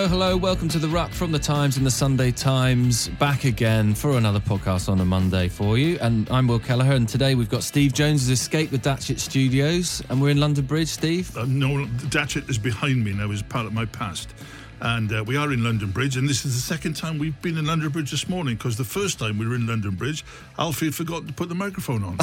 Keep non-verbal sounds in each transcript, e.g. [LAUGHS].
Hello, hello. Welcome to the Ruck from the Times and the Sunday Times. Back again for another podcast on a Monday for you. And I'm Will Kelleher. And today we've got Steve Jones has escaped the Datchet studios. And we're in London Bridge, Steve. Uh, no, Datchet is behind me now, is part of my past. And uh, we are in London Bridge, and this is the second time we've been in London Bridge this morning because the first time we were in London Bridge, Alfie had forgotten to put the microphone on.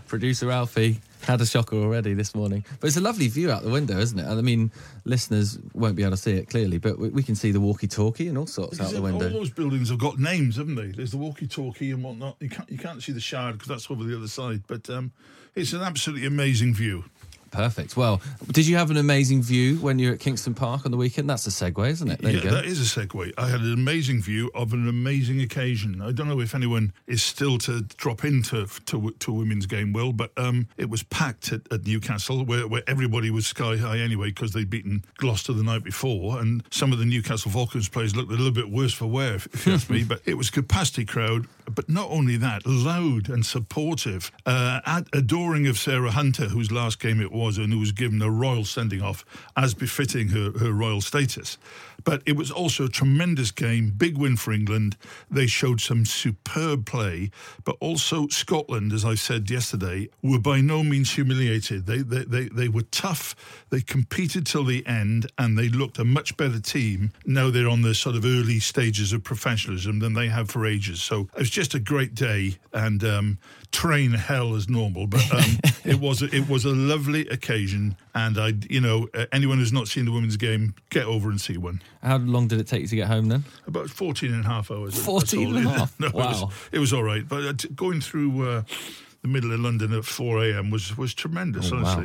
[LAUGHS] Producer Alfie had a shocker already this morning. But it's a lovely view out the window, isn't it? I mean, listeners won't be able to see it clearly, but we, we can see the walkie talkie and all sorts out the window. All those buildings have got names, haven't they? There's the walkie-talkie and whatnot. You can't you can't see the Shard because that's over the other side. But um, it's an absolutely amazing view. Perfect. Well, did you have an amazing view when you were at Kingston Park on the weekend? That's a segue, isn't it? There yeah, you go. that is a segue. I had an amazing view of an amazing occasion. I don't know if anyone is still to drop into to, to women's game, Will, but um, it was packed at, at Newcastle, where, where everybody was sky high anyway because they'd beaten Gloucester the night before, and some of the Newcastle Falcons players looked a little bit worse for wear, if, if you ask me. [LAUGHS] But it was a capacity crowd, but not only that, loud and supportive, uh, ad- adoring of Sarah Hunter, whose last game it was, and who was given a royal sending off as befitting her, her royal status. But it was also a tremendous game, big win for England. They showed some superb play, but also Scotland, as I said yesterday, were by no means humiliated. They they, they, they were tough, they competed till the end, and they looked a much better team. Now they're on the sort of early stages of professionalism than they have for ages. So it was just a great day, and um, train hell as normal, but um, [LAUGHS] it was a, it was a lovely occasion. And I, you know, uh, anyone who's not seen the women's game, get over and see one. How long did it take you to get home then? About 14 and a half hours. that's 14 and a half? [LAUGHS] No, it was, Wow. it was all right. But uh, going through uh, the middle of London at 4 a.m. was, was tremendous, Oh, wow.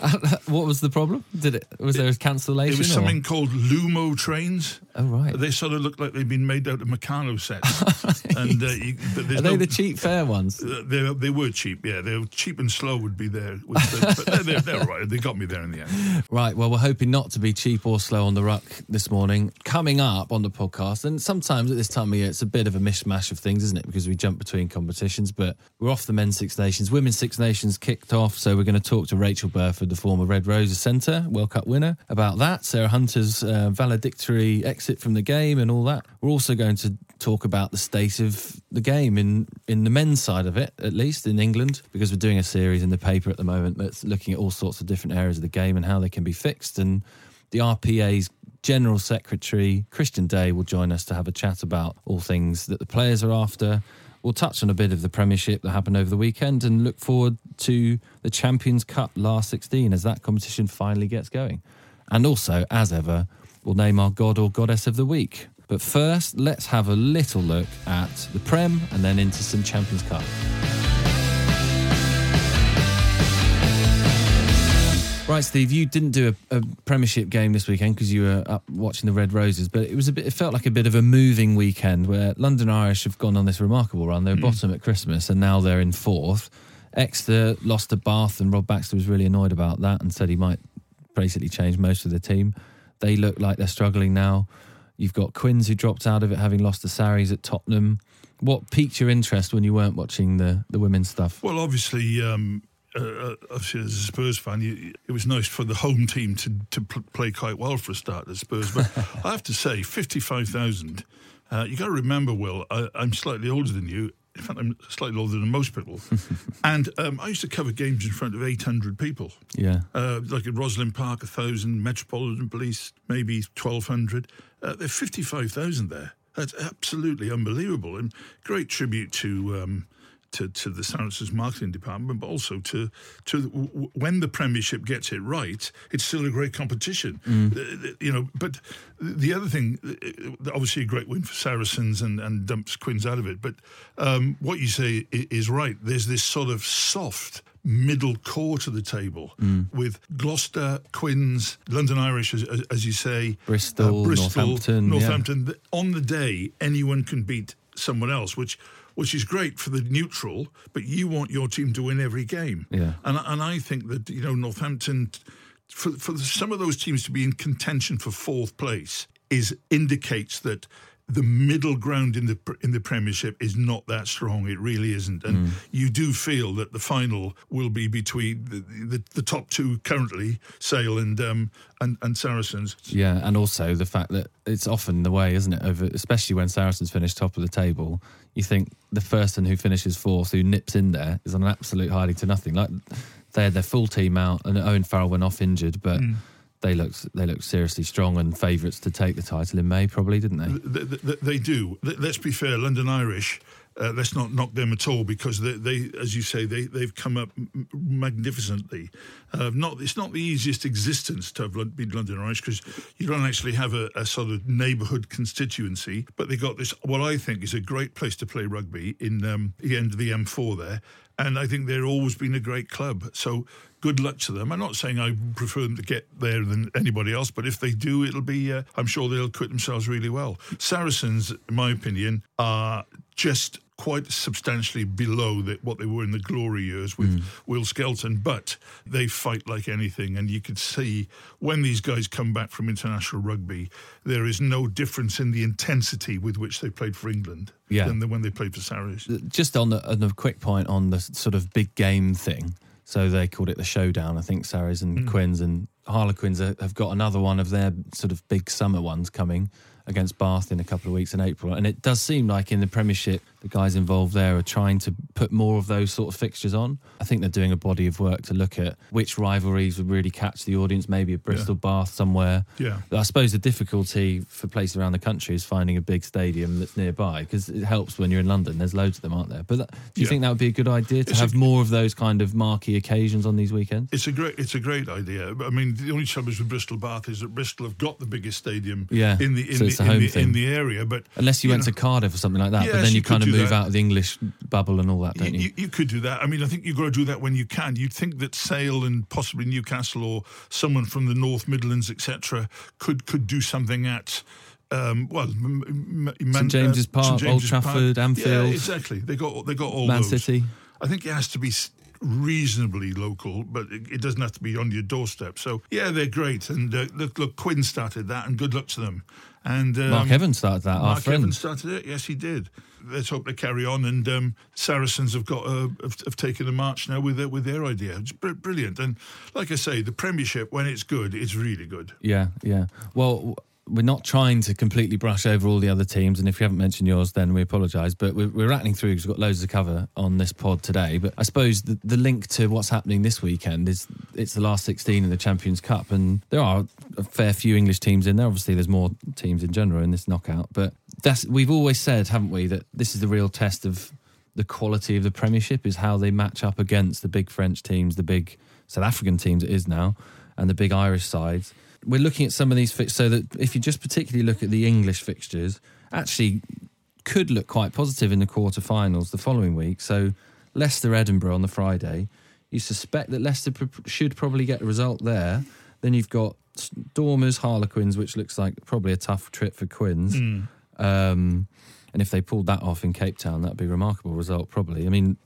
[LAUGHS] what was the problem? Did it was there a cancellation? It was or- something called Lumo trains. Oh right. They sort of looked like they'd been made out of Meccano sets. [LAUGHS] and uh, you, but Are they no, the cheap fare ones? Uh, they they were cheap, yeah. They were cheap and slow would be there, the, but they're, they're, they're all right. They got me there in the end. Right. Well, we're hoping not to be cheap or slow on the ruck this morning. Coming up on the podcast, and sometimes at this time of year, it's a bit of a mishmash of things, isn't it? Because we jump between competitions. But we're off the men's Six Nations. Women's Six Nations kicked off, so we're going to talk to Rachael Burford, the former Red Roses centre, World Cup winner, about that. Sarah Hunter's uh, valedictory exit from the game and all that. We're also going to talk about the state of the game in in the men's side of it, at least in England, because we're doing a series in the paper at the moment that's looking at all sorts of different areas of the game and how they can be fixed. And the RPA's General Secretary Christian Day will join us to have a chat about all things that the players are after. We'll touch on a bit of the Premiership that happened over the weekend and look forward to the Champions Cup last 16 as that competition finally gets going. And also, as ever, we'll name our God or Goddess of the Week. But first, let's have a little look at the Prem and then into some Champions Cup. Right, Steve, you didn't do a, a Premiership game this weekend because you were up watching the Red Roses, but it was a bit. It felt like a bit of a moving weekend where London Irish have gone on this remarkable run. They were bottom at Christmas and now they're in fourth. Exeter lost to Bath, and Rob Baxter was really annoyed about that and said he might basically change most of the team. They look like they're struggling now. You've got Quins who dropped out of it, having lost to Sarries at Tottenham. What piqued your interest when you weren't watching the the women's stuff? Well, obviously, um, uh, obviously, as a Spurs fan, you, it was nice for the home team to to pl- play quite well for a start at Spurs. But [LAUGHS] I have to say, fifty five thousand. Uh, you got to remember, Will, I, I'm slightly older than you. In fact, I'm slightly older than most people. [LAUGHS] and um, I used to cover games in front of 800 people. Yeah. Uh, like at Rosslyn Park, 1,000, Metropolitan Police, maybe 1,200. Uh, there are 55,000 there. That's absolutely unbelievable. And great tribute to. Um, to, to the Saracens marketing department, but also to to w- when the Premiership gets it right, it's still a great competition. Uh, you know, but the other thing, uh, obviously, a great win for Saracens and, and dumps Quins out of it. But um, what you say is right. There's this sort of soft middle core to the table with Gloucester, Quins, London Irish, as, as, you say, Bristol, Northampton, yeah. Northampton. Th- On the day, anyone can beat someone else, which which is great for the neutral, but you want your team to win every game. Yeah. And and I think that you know Northampton, for for some of those teams to be in contention for fourth place is indicates that the middle ground in the in the Premiership is not that strong. It really isn't, and Mm. you do feel that the final will be between the the, the top two currently, Sale and um and, and Saracens. Yeah, and also the fact that it's often the way, isn't it? Over, especially when Saracens finish top of the table, you think the person who finishes fourth, who nips in there, is on an absolute hiding to nothing. Like they had their full team out, and Owen Farrell went off injured, but they looked they looked seriously strong and favourites to take the title in May, probably, didn't they? Th- th- th- they do. Let's be fair. London Irish. Uh, let's not knock them at all because they, they as you say, they they've come up magnificently. Uh, not it's not the easiest existence to have been London Irish because you don't actually have a, a sort of neighbourhood constituency, but they got this what I think is a great place to play rugby in um, the end of the M4 there, and I think they've always been a great club. So good luck to them. I'm not saying I prefer them to get there than anybody else, but if they do, it'll be. Uh, I'm sure they'll quit themselves really well. Saracens, in my opinion, are just quite substantially below the, what they were in the glory years with mm. Will Skelton, but they fight like anything. And you could see when these guys come back from international rugby, there is no difference in the intensity with which they played for England Yeah. than the, when they played for Saracens. just on the, on the quick point on the sort of big game thing. So they called it the showdown. I think Sarries and mm. Quins and Harlequins are- have got another one of their sort of big summer ones coming against Bath in a couple of weeks in April. And it does seem like in the Premiership, the guys involved there are trying to put more of those sort of fixtures on. I think they're doing a body of work to look at which rivalries would really catch the audience, maybe a Bristol Bath somewhere. Yeah. I suppose the difficulty for places around the country is finding a big stadium that's nearby because it helps when you're in London. There's loads of them, aren't there? But that, do you Yeah. think that would be a good idea to It's a- have more of those kind of marquee occasions on these weekends? It's a great, it's a great idea. I mean, the only trouble with Bristol Bath is that Bristol have got the biggest stadium Yeah, in the in, so the, a in, the, in the area. But Unless you, you went know- to Cardiff or something like that, but then you, you kind of move that. out of the English bubble and all that, don't you? You, you could do that. I mean, I think you've got to do that when you can. You'd think that Sale and possibly Newcastle or someone from the North Midlands, etc., could could do something at. Um, well, Man- St James's uh, Park, St Old James's Park. Trafford, Anfield. Yeah, exactly. They got they got all Man those. City. I think it has to be reasonably local, but it, doesn't have to be on your doorstep. So yeah, they're great. And uh, look, look, Quins started that, and good luck to them. And um, Mark Evans started that, our Mark. Evans started it. Yes, he did. Let's hope they carry on. And um, Saracens have got uh, have, have taken a march now with their, with their idea. It's br- brilliant. And like I say, the Premiership when it's good, it's really good. Yeah, yeah. Well, we're not trying to completely brush over all the other teams, and if you haven't mentioned yours, then we apologise. But we're, we're rattling through because we've got loads to cover on this pod today. But I suppose the, the link to what's happening this weekend is it's the last 16 in the Champions Cup, and there are a fair few English teams in there. Obviously, there's more teams in general in this knockout, but that's we've always said, haven't we, that this is the real test of the quality of the Premiership is how they match up against the big French teams, the big South African teams it is now, and the big Irish sides. We're looking at some of these fixtures so that if you just particularly look at the English fixtures, actually could look quite positive in the quarterfinals the following week. So Leicester Edinburgh on the Friday. You suspect that Leicester pr- should probably get a result there. Then you've got Stormers Harlequins, which looks like probably a tough trip for Quins. Um, and if they pulled that off in Cape Town, that'd be a remarkable result, probably. I mean,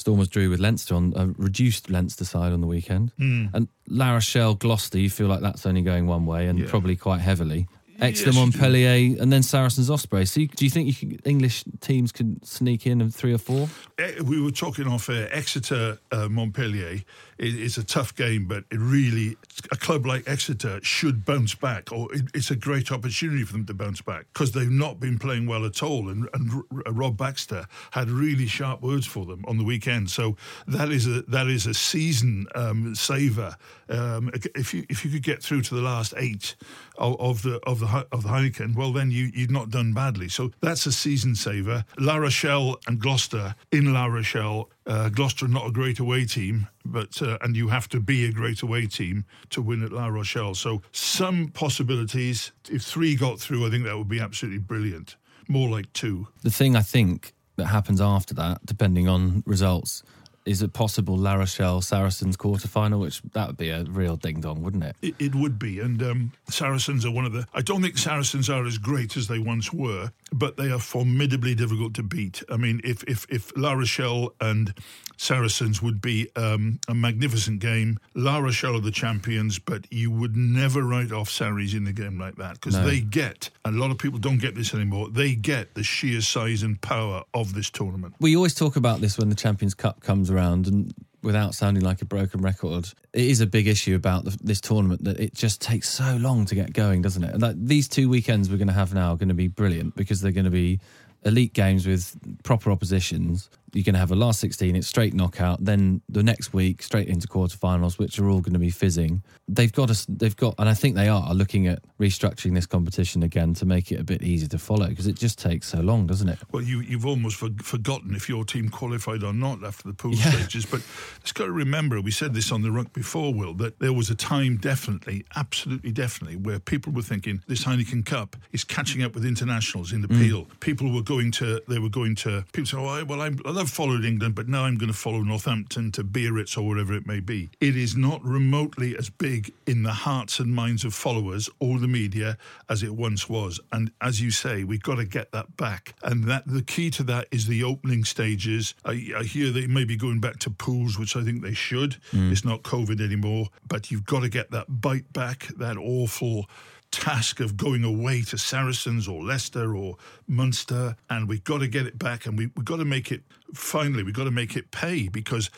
Stormers drew with Leinster on a reduced Leinster side on the weekend. Hmm. And La Rochelle, Gloucester, you feel like that's only going one way and Yeah. probably quite heavily. Exeter, Yes. Montpellier, and then Saracens, Osprey. So, you, do you think you could, English teams could sneak in of three or four? Eh, We were talking off air. Exeter, uh, Montpellier is, is a tough game, but it really a club like Exeter should bounce back, or it, it's a great opportunity for them to bounce back because they've not been playing well at all. And, and R- Rob Baxter had really sharp words for them on the weekend. So that is a that is a season um, saver. Um, if you if you could get through to the last eight of, of the of the He- of the Heineken, well then you you've not done badly. So that's a season saver. La Rochelle and Gloucester in La Rochelle. Uh, Gloucester not a great away team, but uh, and you have to be a great away team to win at La Rochelle. So some possibilities. If three got through, I think that would be absolutely brilliant. More like two. The thing I think that happens after that, depending on results, is it possible La Rochelle Saracens quarter final, which that would be a real ding dong, wouldn't it? It, it would be, and um, Saracens are one of the. I don't think Saracens are as great as they once were, but they are formidably difficult to beat. I mean, if if if La Rochelle and Saracens would be um, a magnificent game, La Rochelle are the champions, but you would never write off Sarries in a game like that because No. they get. A lot of people don't get this anymore. They get the sheer size and power of this tournament. We always talk about this when the Champions Cup comes around, and without sounding like a broken record, it is a big issue about the, this tournament that it just takes so long to get going, doesn't it? And that these two weekends we're going to have now are going to be brilliant because they're going to be elite games with proper oppositions. You're going to have a last 16, it's straight knockout. Then the next week, straight into quarterfinals, which are all going to be fizzing. They've got us, they've got, and I think they are looking at restructuring this competition again to make it a bit easier to follow because it just takes so long, doesn't it? Well, you, you've almost for, forgotten if your team qualified or not after the pool Yeah. stages. But it's got to remember, we said this on the ruck before, Will, that there was a time, definitely, absolutely definitely, where people were thinking this Heineken Cup is catching up with internationals in the mm. peel. People were going to, they were going to, people say, oh, well, I'm, I love followed England, but now I'm going to follow Northampton to Biarritz or wherever it may be. It is not remotely as big in the hearts and minds of followers or the media as it once was. And as you say, we've got to get that back. And that the key to that is the opening stages. I, I hear they may be going back to pools, which I think they should. Mm. It's not COVID anymore, but you've got to get that bite back, that awful task of going away to Saracens or Leicester or Munster, and we've got to get it back, and we, we've got to make it. Finally, we've got to make it pay because.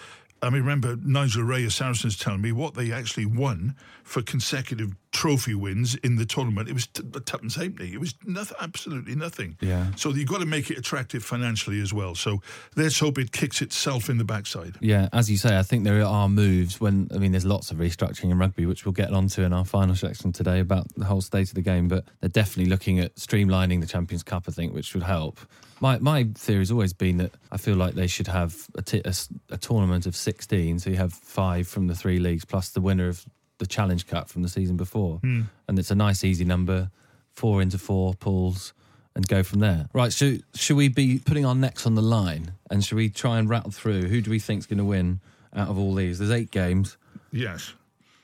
I mean, remember Nigel Wray of Saracens telling me what they actually won for consecutive trophy wins in the tournament. It was t- tuppence halfpenny. It was nothing, absolutely nothing. Yeah. So you've got to make it attractive financially as well. So let's hope it kicks itself in the backside. Yeah, as you say, I think there are moves when I mean there's lots of restructuring in rugby, which we'll get onto in our final section today about the whole state of the game. But they're definitely looking at streamlining the Champions Cup, I think, which would help. My my theory has always been that I feel like they should have a, t- a a tournament of 16, so you have five from the three leagues plus the winner of the Challenge Cup from the season before, hmm. and it's a nice easy number, four into four pools. And go from there. Right, so should we be putting our necks on the line and should we try and rattle through who do we think's going to win out of all these? There's eight games. Yes.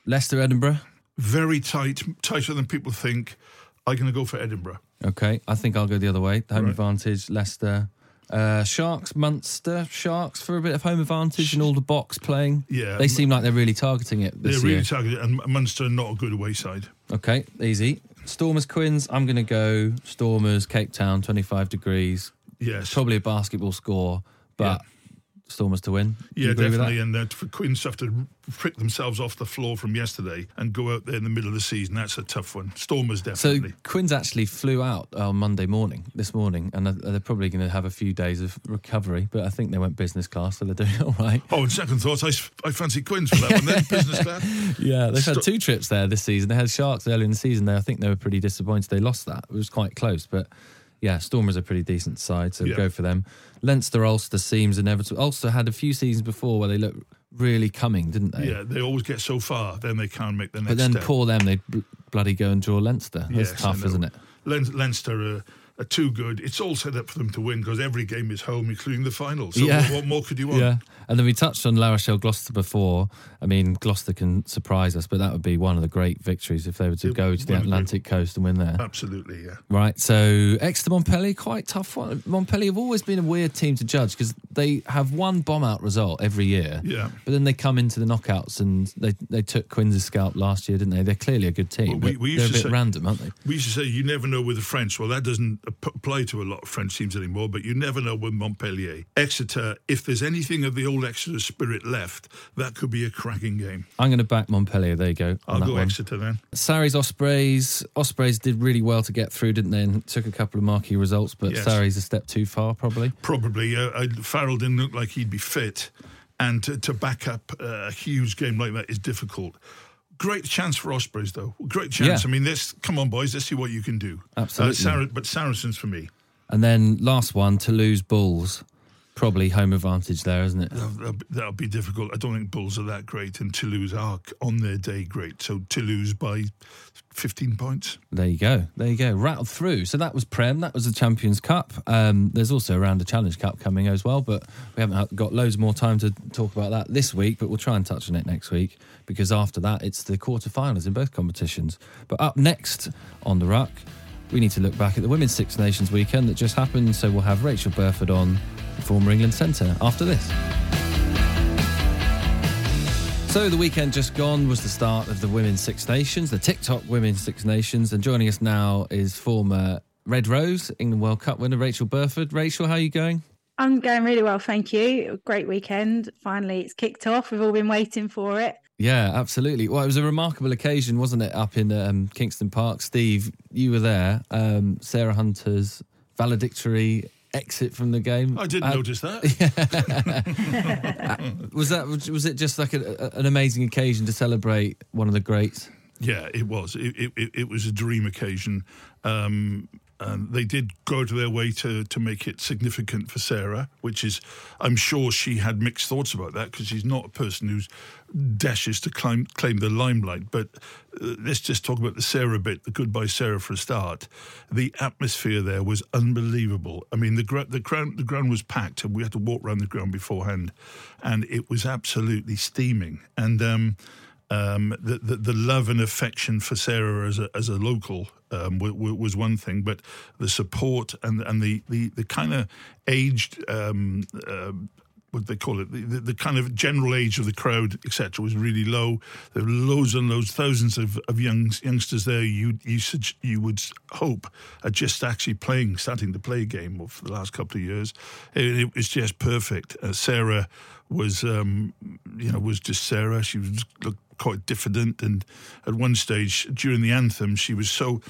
Leicester, Edinburgh. Very tight, tighter than people think. I'm going to go for Edinburgh. Okay, I think I'll go the other way. Home Right. advantage, Leicester. Uh, Sharks, Munster. Sharks for a bit of home advantage and all the box playing. Yeah. they seem like they're really targeting it They're really year. targeted, and Munster not a good away side. okay, easy. Stormers, Quins. I'm going to go Stormers, Cape Town, 25 degrees. Yes. Probably a basketball score, but Stormers to win. Do Yeah, with that? definitely. And that for Quins to have to prick themselves off the floor from yesterday and go out there in the middle of the season, that's a tough one. Stormers definitely. So definitely. Quins actually flew out on Monday morning, this morning, and they're- probably going to have a few days of recovery. But I think they went business class, so they're doing [LAUGHS] all right. oh, and second thoughts, I fancy Quins for that one then, business class. [LAUGHS] Yeah, they've had two trips there this season. They had Sharks early in the season. They, I think they were pretty disappointed they lost that. It was quite close, but yeah, Stormers are a pretty decent side, so Yeah. go for them. Leinster, Ulster seems inevitable. Ulster had a few seasons before where they looked really coming, didn't they? Yeah, they always get so far, then they can't make the next But then step. poor them, they bl- bloody go and draw Leinster. That's Yes, tough, isn't it? Len- Leinster are, are too good. It's all set up for them to win because every game is home, including the final. So Yeah. what, what more could you want? [LAUGHS] Yeah, and then we touched on La Rochelle Gloucester before. I mean, Gloucester can surprise us, but that would be one of the great victories if they were to It go to the be. Atlantic coast and win there. Absolutely, yeah. Right, so Exeter Montpellier, quite tough one. Montpellier have always been a weird team to judge because they have one bomb out result every year. Yeah. But then they come into the knockouts and they they took Quins' scalp last year, didn't they? They're clearly a good team. Well, we- we used they're a to bit say- random, aren't they? We used to say you never know with the French. Well, that doesn't apply to a lot of French teams anymore, but you never know with Montpellier. Exeter, if there's anything of the old Exeter spirit left, that could be a cracking game. I'm going to back Montpellier. There you go. I'll go one. Exeter then. Sarries Ospreys. Ospreys did really well to get through, didn't they? And took a couple of marquee results, but Yes. Sarries a step too far, probably. Probably. Uh, uh, Farrell didn't look like he'd be fit, and to, to back up uh, a huge game like that is difficult. Great chance for Ospreys, though. Great chance. Yeah. I mean, this. Come on, boys. Let's see what you can do. Absolutely. Uh, Sar- but Saracens for me. And then last one, Toulouse Bulls. Probably home advantage there, isn't it? That'll, that'll be- difficult. I don't think Bulls are that great, and Toulouse are on their day great. So Toulouse by 15 points. There you go. There you go. Rattled through. So that was Prem. That was the Champions Cup. Um, there's also a round of Challenge Cup coming as well, but we haven't got loads more time to talk about that this week. But we'll try and touch on it next week because after that, it's the quarterfinals in both competitions. But up next on the ruck, we need to look back at the Women's Six Nations weekend that just happened. So we'll have Rachael Burford on, former England centre, after this. So the weekend just gone was the start of the Women's Six Nations, the TikTok Women's Six Nations, and joining us now is former Red Rose England World Cup winner Rachael Burford. Rachael, how are you going? I'm going really well, thank you. Great weekend. Finally, it's kicked off. We've all been waiting for it. Yeah, absolutely. Well, it was a remarkable occasion, wasn't it? Up in um, Kingston Park, Steve, you were there. Um, Sarah Hunter's valedictory exit from the game. I didn't Uh, notice that. [LAUGHS] Was that was it just like a, a- an amazing occasion to celebrate one of the greats? Yeah, it was. It, it, it, it was a dream occasion. Um, and they did go to their way to, to make it significant for Sarah, which is, I'm sure she had mixed thoughts about that because she's not a person who's dashes to claim, claim the limelight. But uh, let's just talk about the Sarah bit, the goodbye Sarah for a start. The atmosphere there was unbelievable. I mean, the, gr- the, ground, the ground was packed and we had to walk around the ground beforehand and it was absolutely steaming. And, um, um, the, the the love and affection for Sarah as a as a local um, w- w- was one thing, but the support and and the the, the kind of aged. Um, uh, what they call it? The, the, kind of general age of the crowd, etc., was really low. There were loads and loads, thousands of, of young youngsters there. You you you would hope are just actually playing, starting to play a game for the last couple of years. It, it was just perfect. Uh, Sarah was, um, you know, was just Sarah. She was looked quite diffident, and at one stage during the anthem, she was so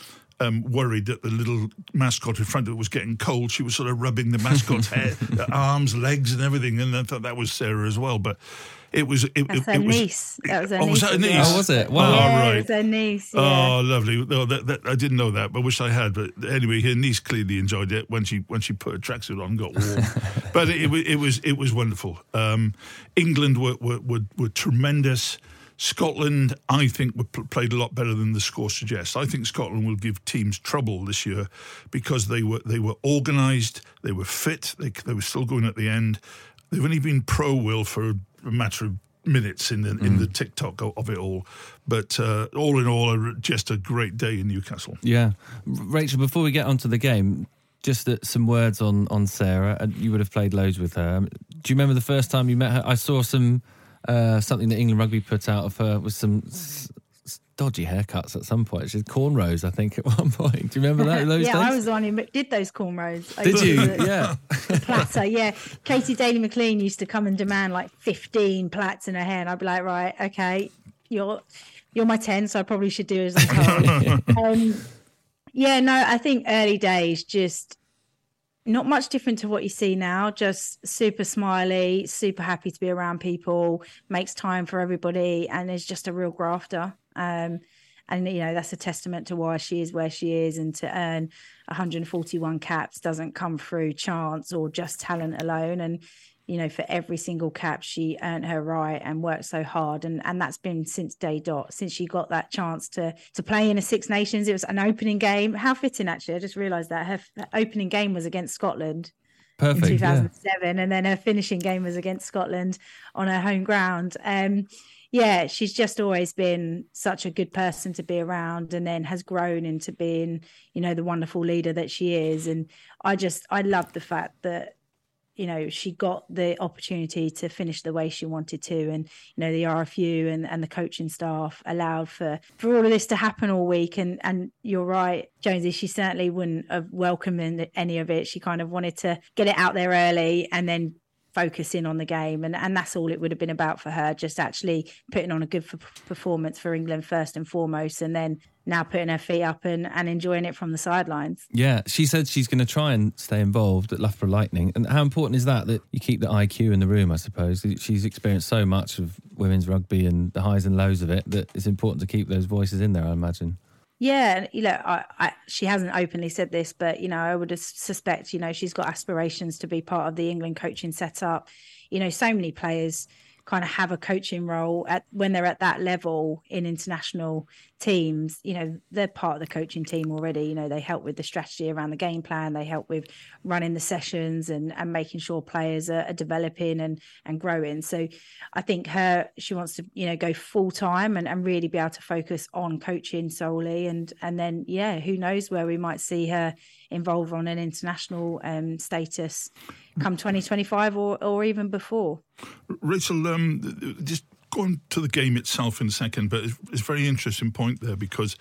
um, worried that the little mascot in front of it was getting cold. She was sort of rubbing the mascot's [LAUGHS] head, arms, legs, and everything, and I thought that was Sarah as well. But it was it, That's it, her it was, niece. That was her oh, was niece that a as niece? Oh, was it? Oh, Wow. yeah, right. it was her niece. Yeah. Oh, lovely! No, that, that, I didn't know that, but wish I had. But anyway, her niece clearly enjoyed it when she when she put her tracksuit on, and got warm. [LAUGHS] but it, wa- it was it was wonderful. Um, England were, were were were tremendous. Scotland, I think, were played a lot better than the score suggests. I think Scotland will give teams trouble this year because they were they were organised, they were fit, they, they were still going at the end. They've only been pro will for a matter of minutes in the in the TikTok of it all, but uh, all in all, just a great day in Newcastle. Yeah, Rachael. Before we get onto the game, just uh, some words on on Sarah. You would have played loads with her. Um, Do you remember the first time you met her? I saw some uh, something that England Rugby put out of her with some s- s- dodgy haircuts at some point. She had cornrows, I think, at [LAUGHS] one point. Do you remember that? Those yeah, days? I was the one who did those cornrows. I Did you? the- [LAUGHS] yeah. the platter, yeah. Katy Daley-McLean used to come and demand like 15 plaits in her hair, and I'd be like, right, okay, you're you're my 10, so I probably should do as I'm told. [LAUGHS] um, yeah, no, I think early days just not much different to what you see now. Just super smiley, super happy to be around people, makes time for everybody, and is just a real grafter. Um, and you know that's a testament to why she is where she is, and to earn 141 caps doesn't come through chance or just talent alone. And you know, for every single cap, she earned her right and worked so hard, and and that's been since day dot, since she got that chance to to play in a Six Nations. It was an opening game. How fitting, actually. I just realised that her, opening game was against Scotland in Perfect. Yeah. 2007 and then her finishing game was against Scotland on her home ground um yeah she's just always been such a good person to be around and then has grown into being you know the wonderful leader that she is and i just i love the fact that you know she got the opportunity to finish the way she wanted to and you know the rfu and, and the coaching staff allowed for for all of this to happen all week. And and you're right jonesy she certainly wouldn't have welcomed any of it. She kind of wanted to get it out there early and then focus in on the game. And and that's all it would have been about for her just actually putting on a good performance for England first and foremost and then now putting her feet up and, and enjoying it from the sidelines. Yeah, she said she's going to try and stay involved at Loughborough Lightning. And how important is that that you keep the IQ in the room, I suppose? She's experienced so much of women's rugby and the highs and lows of it that it's important to keep those voices in there, I imagine. Yeah, you know, I, I, she hasn't openly said this, but you know, I would suspect, you know, she's got aspirations to be part of the England coaching setup. You know, so many players kind of have a coaching role at when they're at that level in international teams you know they're part of the coaching team already. You know they help with the strategy around the game plan. They help with running the sessions and and making sure players are, are developing and and growing. So i think her she wants to you know go full time and, and really be able to focus on coaching solely. And and then yeah who knows where we might see her involved on an international um, status come 2025 or, or even before. Rachael, um, just going to the game itself in a second, but it's, it's a very interesting point there because.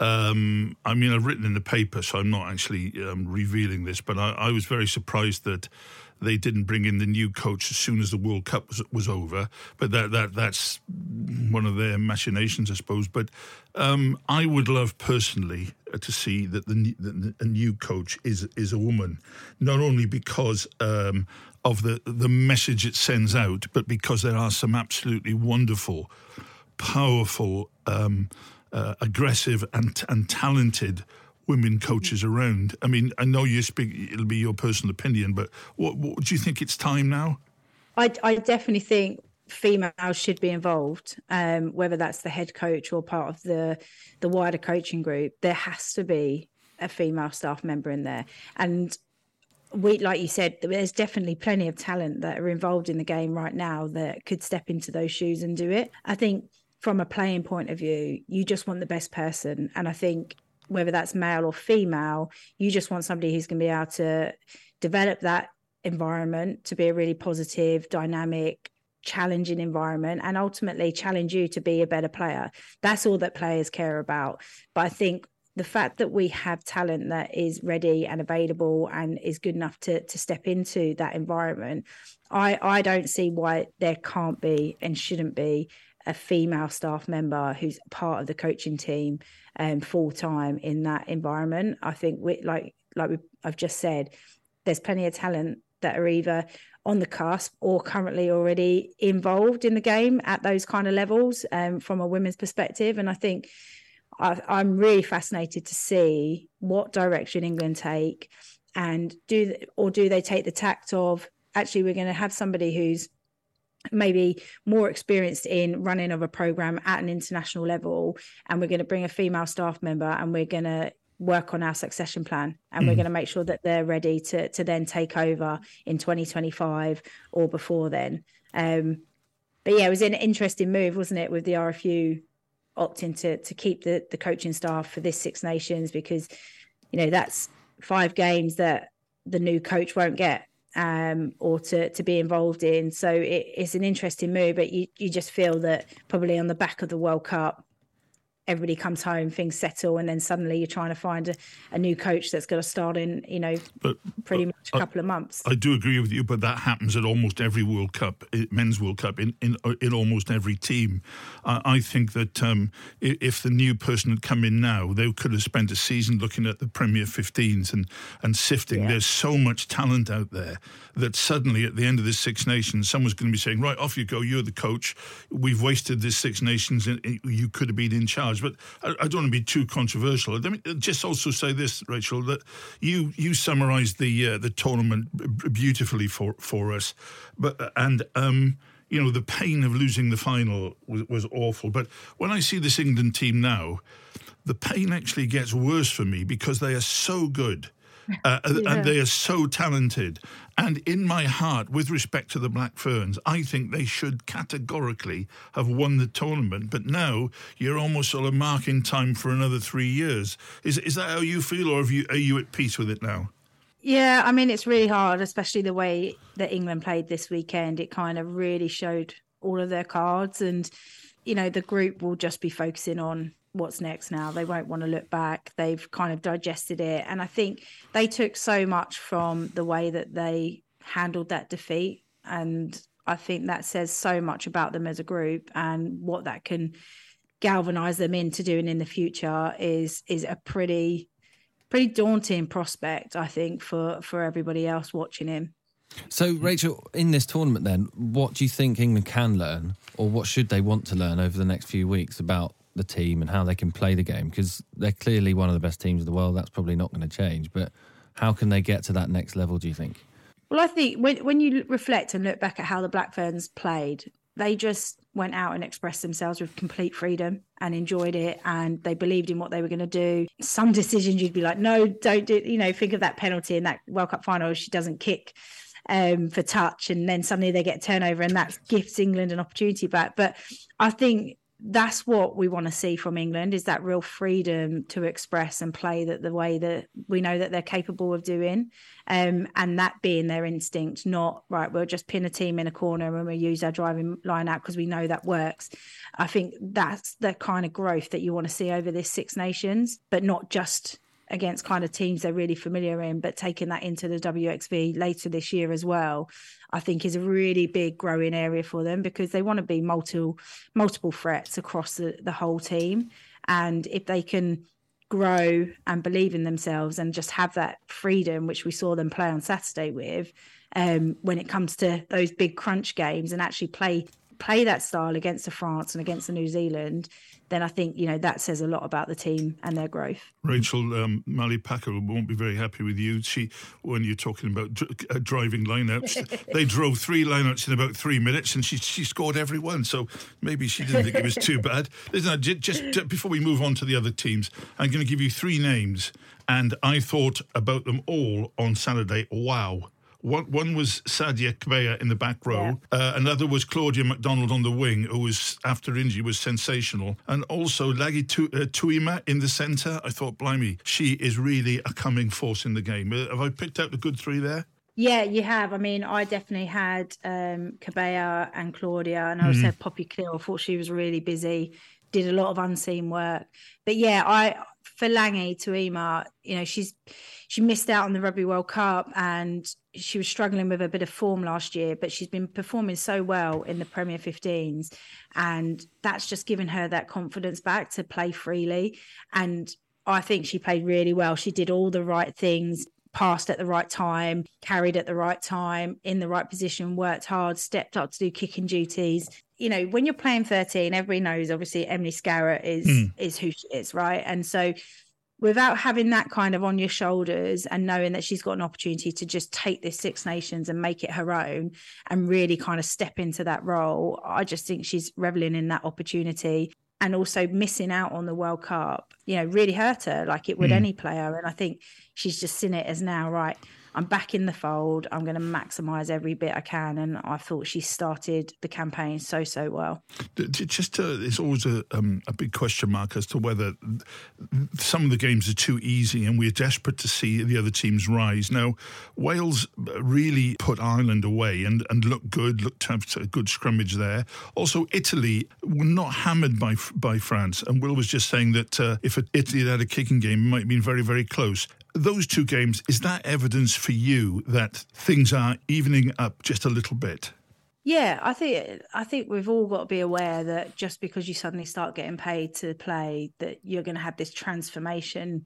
Um, I mean, I've written in the paper, so I'm not actually um, revealing this, but I, I, was very surprised that they didn't bring in the new coach as soon as the World Cup was, was over. But that that that's one of their machinations, I suppose. But um, I would love personally uh, to see that the, the, a new coach is is a woman, not only because. Um, of the the message it sends out, but because there are some absolutely wonderful, powerful, um, uh, aggressive, and and talented women coaches around. I mean, I know you speak; it'll be your personal opinion, but what, what do you think? It's time now. I, I definitely think females should be involved, um, whether that's the head coach or part of the the wider coaching group. There has to be a female staff member in there, and we, like you said, there's definitely plenty of talent that are involved in the game right now that could step into those shoes and do it. I think from a playing point of view, you just want the best person, and I think whether that's male or female, you just want somebody who's going to be able to develop that environment to be a really positive, dynamic, challenging environment and ultimately challenge you to be a better player. That's all that players care about. But I think the fact that we have talent that is ready and available and is good enough to to step into that environment, I I don't see why there can't be and shouldn't be a female staff member who's part of the coaching team um, full time in that environment. I think we like like we, I've just said, there's plenty of talent that are either on the cusp or currently already involved in the game at those kind of levels um, from a women's perspective. And I think I, I'm really fascinated to see what direction England take and do or do they take the tact of actually we're going to have somebody who's maybe more experienced in running of a program at an international level and we're going to bring a female staff member and we're going to work on our succession plan and mm. we're going to make sure that they're ready to to then take over in 2025 or before then um but yeah it was an interesting move wasn't it with the RFU opting to to keep the the coaching staff for this six nations because you know that's five games that the new coach won't get um, or to to be involved in. So it, it's an interesting move, but you you just feel that probably on the back of the World Cup, everybody comes home, things settle, and then suddenly you're trying to find a, a new coach that's going to start in, you know, but, pretty but much a couple I, of months. I do agree with you, but that happens at almost every World Cup, men's World Cup, in in, in almost every team. Uh, I think that um, if the new person had come in now, they could have spent a season looking at the Premier 15s and and sifting. Yeah. There's so much talent out there that suddenly at the end of this Six Nations, someone's going to be saying, "Right, off you go. You're the coach. We've wasted this Six Nations, and you could have been in charge." But I, I, don't want to be too controversial. Let me just also say this, Rachael, that you you summarised the uh, the tournament beautifully for for us, but and. Um, you know the pain of losing the final was, was awful. But when I see this England team now, the pain actually gets worse for me because they are so good. Uh, yeah. and they are so talented. And in my heart, with respect to the Black Ferns, I think they should categorically have won the tournament. But now you're almost sort of marking time for another three years. Is is that how you feel, or you, are you at peace with it now? Yeah, I mean, it's really hard, especially the way that England played this weekend. It kind of really showed all of their cards. And, you know, the group will just be focusing on what's next now. They won't want to look back. They've kind of digested it. And I think they took so much from the way that they handled that defeat. And I think that says so much about them as a group and what that can galvanize them into doing in the future is is a pretty pretty daunting prospect, I think, for for everybody else watching him. So, Rachael, in this tournament, then, what do you think England can learn, or what should they want to learn over the next few weeks about the team and how they can play the game because they're clearly one of the best teams in the world. That's probably not going to change. But how can they get to that next level? Do you think? Well, I think when when you reflect and look back at how the Black Ferns played, they just went out and expressed themselves with complete freedom and enjoyed it and they believed in what they were going to do some decisions you'd be like no don't do you know think of that penalty in that world cup final she doesn't kick um, for touch and then suddenly they get turnover and that gives england an opportunity back but i think that's what we want to see from England is that real freedom to express and play that the way that we know that they're capable of doing. Um, and that being their instinct not right we'll just pin a team in a corner and we'll use our driving line out because we know that works. I think that's the kind of growth that you want to see over this Six Nations but not just against kind of teams they're really familiar in, but taking that into the WXV later this year as well, I think is a really big growing area for them because they want to be multiple multiple threats across the, the whole team. And if they can grow and believe in themselves and just have that freedom, which we saw them play on Saturday with, um, when it comes to those big crunch games and actually play play that style against the France and against the New Zealand, then I think you know that says a lot about the team and their growth. Rachael um, Marlie Packer won't be very happy with you. She, when you're talking about dr- uh, driving lineouts, [LAUGHS] they drove three lineouts in about three minutes, and she she scored every one. So maybe she didn't think it was too bad. [LAUGHS] Listen, just, just before we move on to the other teams, I'm going to give you three names, and I thought about them all on Saturday. Wow. One, one was Sadia Kabeya in the back row. Yeah. Uh, another was Claudia MacDonald on the wing, who was, after injury, was sensational. And also Lagi tu- uh, Tuima in the centre. I thought, blimey, she is really a coming force in the game. Uh, have I picked out the good three there? Yeah, you have. I mean, I definitely had um, and Claudia, and I mm. had Poppy Cleall. I thought she was really busy, did a lot of unseen work. But yeah, I for Lagi Tuima, you know, she's she missed out on the Rugby World Cup and she was struggling with a bit of form last year, but she's been performing so well in the Premier 15s. And that's just given her that confidence back to play freely. And I think she played really well. She did all the right things, passed at the right time, carried at the right time, in the right position, worked hard, stepped up to do kicking duties. You know, when you're playing 13, everybody knows obviously Emily Scarratt is mm. is who she is, right? And so without having that kind of on your shoulders and knowing that she's got an opportunity to just take this Six Nations and make it her own and really kind of step into that role, I just think she's reveling in that opportunity and also missing out on the World Cup, you know, really hurt her like it would mm. any player. And I think she's just seen it as now, right, I'm back in the fold. I'm going to maximize every bit I can. And I thought she started the campaign so, so well. Just uh, it's always a, um, a big question mark as to whether some of the games are too easy and we're desperate to see the other teams rise. Now, Wales really put Ireland away and, and looked good, looked to have a good scrummage there. Also, Italy were not hammered by by France. And Will was just saying that uh, if Italy had had a kicking game, it might have been very, very close those two games, is that evidence for you that things are evening up just a little bit? Yeah, I think I think we've all got to be aware that just because you suddenly start getting paid to play, that you're going to have this transformation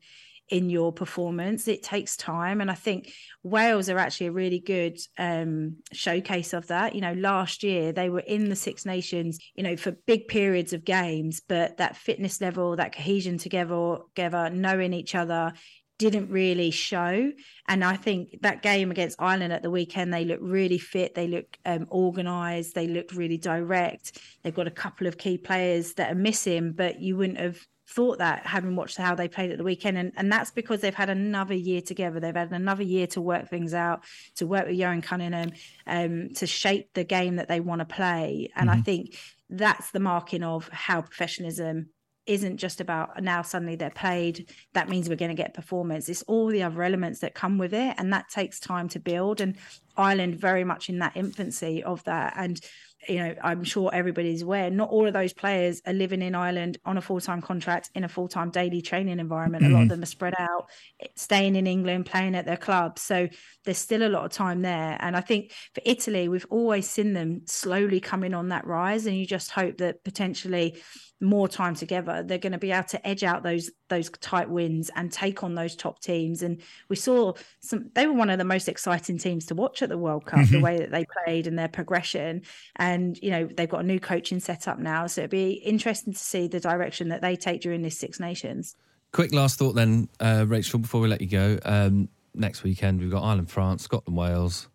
in your performance. It takes time, and I think Wales are actually a really good um, showcase of that. You know, last year they were in the Six Nations, you know, for big periods of games, but that fitness level, that cohesion together, together, knowing each other, didn't really show. And I think that game against Ireland at the weekend, they looked really fit. They looked um, organised. They looked really direct. They've got a couple of key players that are missing, but you wouldn't have thought that having watched how they played at the weekend. And, and that's because they've had another year together. They've had another year to work things out, to work with Ioan Cunningham, um, to shape the game that they want to play. And mm-hmm. I think that's the marking of how professionalism isn't just about now suddenly they're paid. That means we're going to get performance. It's all the other elements that come with it. And that takes time to build. And Ireland very much in that infancy of that. And you know, I'm sure everybody's aware, not all of those players are living in Ireland on a full time contract in a full time daily training environment. Mm-hmm. A lot of mm-hmm. them are spread out, staying in England, playing at their clubs. So there's still a lot of time there. And I think for Italy, we've always seen them slowly coming on that rise. And you just hope that potentially more time together, they're going to be able to edge out those those tight wins and take on those top teams. And we saw some; they were one of the most exciting teams to watch at the World Cup. Mm-hmm. The way that they played and their progression, and you know they've got a new coaching setup now, so it'd be interesting to see the direction that they take during this Six Nations. Quick last thought, then, uh, Rachael, before we let you go. Um, next weekend we've got Ireland, France, Scotland, Wales,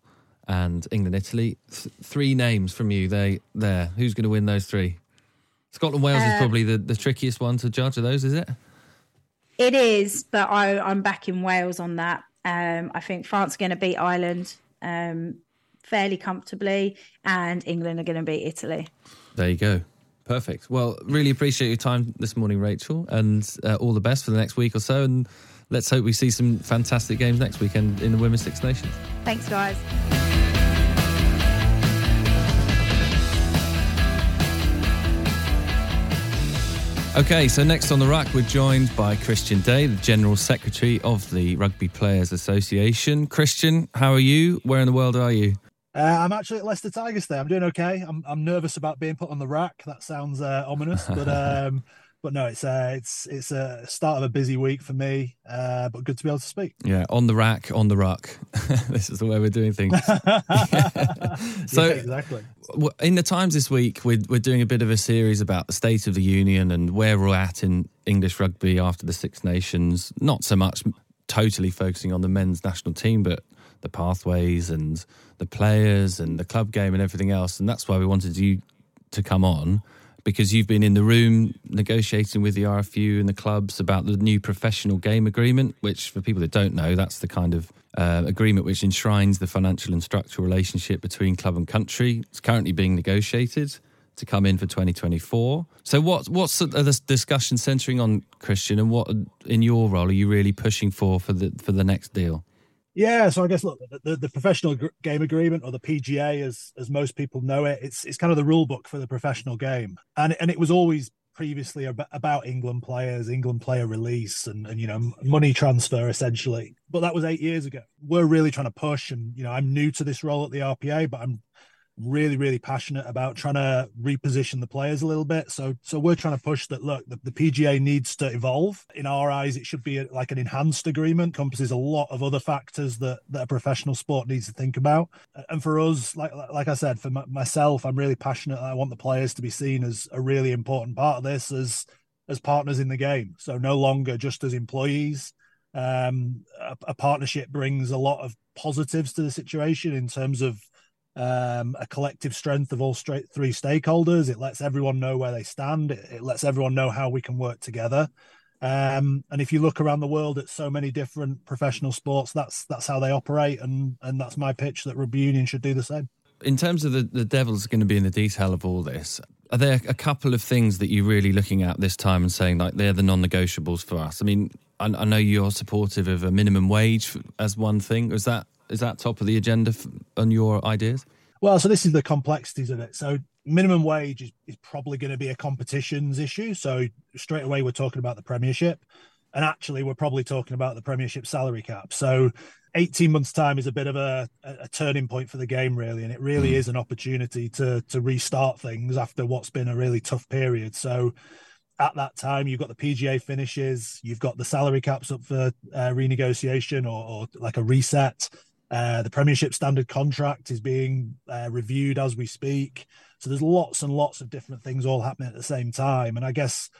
and England, Italy. Th- three names from you. They there. Who's going to win those three? Scotland Wales uh, is probably the, the trickiest one to judge of those, is it? It is, but I, I'm back in Wales on that. Um, I think France are going to beat Ireland um, fairly comfortably, and England are going to beat Italy. There you go. Perfect. Well, really appreciate your time this morning, Rachael, and uh, all the best for the next week or so. And let's hope we see some fantastic games next weekend in the Women's Six Nations. Thanks, guys. Okay, so next on the rack, we're joined by Christian Day, the General Secretary of the Rugby Players Association. Christian, how are you? Where in the world are you? Uh, I'm actually at Leicester Tigers today. I'm doing okay. I'm, I'm nervous about being put on the rack. That sounds uh, ominous, but [LAUGHS] um, but no, it's uh, it's it's a start of a busy week for me. Uh, but good to be able to speak. Yeah, on the rack, on the ruck. [LAUGHS] this is the way we're doing things. [LAUGHS] [LAUGHS] so yeah, exactly. In the Times this week, we're we're doing a bit of a series about the state of the union and where we're at in English rugby after the Six Nations. Not so much totally focusing on the men's national team, but the pathways and the players and the club game and everything else. And that's why we wanted you to come on because you've been in the room negotiating with the RFU and the clubs about the new professional game agreement, which, for people that don't know, that's the kind of uh, agreement which enshrines the financial and structural relationship between club and country. It's currently being negotiated to come in for 2024. So, what what's the discussion centering on Christian, and what in your role are you really pushing for for the for the next deal? Yeah, so I guess look, the, the professional game agreement or the PGA, as as most people know it, it's it's kind of the rule book for the professional game, and and it was always previously about England players, England player release, and and you know money transfer essentially. But that was eight years ago. We're really trying to push, and you know I'm new to this role at the RPA, but I'm really really passionate about trying to reposition the players a little bit. So so we're trying to push that look the, the pga needs to evolve. In our eyes it should be a, like an enhanced agreement encompasses a lot of other factors that that a professional sport needs to think about. And for us like like i said for m- myself i'm really passionate i want the players to be seen as a really important part of this as as partners in the game. So no longer just as employees. Um, a, a partnership brings a lot of positives to the situation in terms of um, a collective strength of all straight three stakeholders. It lets everyone know where they stand. It, it lets everyone know how we can work together. Um, and if you look around the world at so many different professional sports, that's that's how they operate, and and that's my pitch that rugby union should do the same. In terms of the the devil's going to be in the detail of all this, are there a couple of things that you're really looking at this time and saying like they're the non-negotiables for us? I mean, I, I know you're supportive of a minimum wage as one thing. Is that is that top of the agenda f- on your ideas? Well, so this is the complexities of it. So minimum wage is, is probably going to be a competitions issue. So straight away we're talking about the Premiership, and actually we're probably talking about the Premiership salary cap. So 18 months time is a bit of a, a turning point for the game really and it really mm. is an opportunity to to restart things after what's been a really tough period so at that time you've got the pga finishes you've got the salary caps up for uh, renegotiation or, or, like a reset uh, the Premiership standard contract is being uh, reviewed as we speak. So there's lots and lots of different things all happening at the same time. And I guess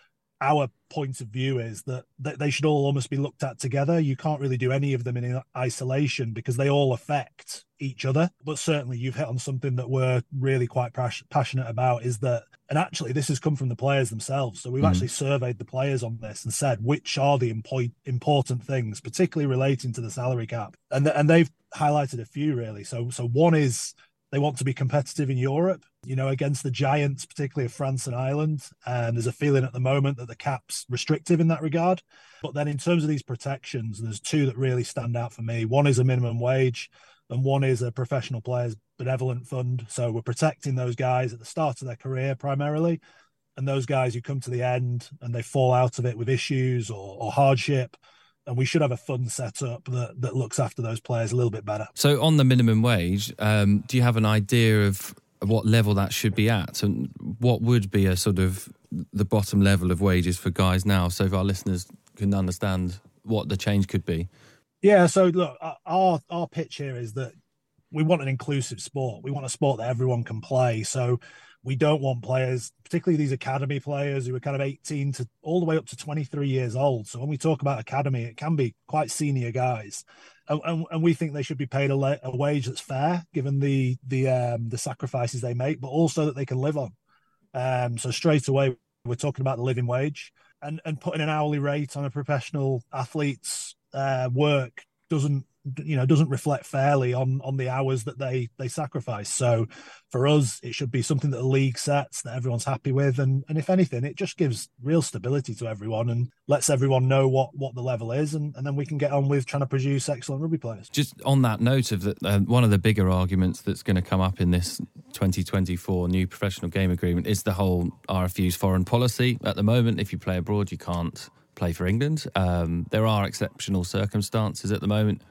our point of view is that, that they should all almost be looked at together. You can't really do any of them in isolation because they all affect each other. But certainly, you've hit on something that we're really quite passionate about is that, and actually, this has come from the players themselves. So we've mm. actually surveyed the players on this and said which are the impo- important things, particularly relating to the salary cap, and and they've highlighted a few really. So so one is they want to be competitive in Europe. you know, against the giants, particularly of France and Ireland. And there's a feeling at the moment that the cap's restrictive in that regard. But then in terms of these protections, there's two that really stand out for me. One is a minimum wage, and one is a professional players benevolent fund. So we're protecting those guys at the start of their career primarily. And those guys who come to the end and they fall out of it with issues or, or hardship, and we should have a fund set up that, that looks after those players a little bit better. So, on the minimum wage, um, do you have an idea of what level that should be at, and what would be a sort of the bottom level of wages for guys now, so if our listeners can understand what the change could be? Yeah. So, look, our our pitch here is that we want an inclusive sport. We want a sport that everyone can play. So we don't want players, particularly these academy players who are kind of 18 to all the way up to 23 years old. So when we talk about academy, it can be quite senior guys, and, and, and we think they should be paid a, le- a, wage that's fair given the the um, the sacrifices they make, but also that they can live on. Um, so straight away, we're talking about the living wage and and putting an hourly rate on a professional athlete's uh, work doesn't you know doesn't reflect fairly on on the hours that they they sacrifice. So for us it should be something that the league sets that everyone's happy with. And and if anything it just gives real stability to everyone and lets everyone know what what the level is. And, and then we can get on with trying to produce excellent rugby players. Just on that note of that uh, one of the bigger arguments that's going to come up in this 2024 new professional game agreement is the whole rfu's foreign policy. At the moment if you play abroad you can't play for england. Um, there are exceptional circumstances at the moment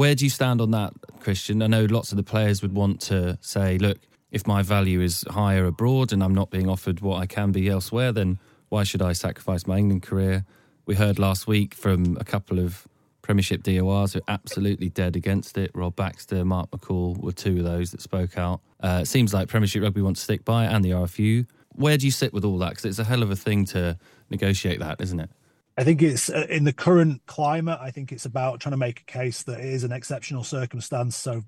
where do you stand on that, Christian? I know lots of the players would want to say, look, if my value is higher abroad and I'm not being offered what I can be elsewhere, then why should I sacrifice my England career? We heard last week from a couple of Premiership DORs who are absolutely dead against it. Rob Baxter, Mark McCall were two of those that spoke out. Uh, it seems like Premiership Rugby wants to stick by it and the RFU. Where do you sit with all that? Because it's a hell of a thing to negotiate that, isn't it? I think it's uh, in the current climate. I think it's about trying to make a case that it is an exceptional circumstance. So,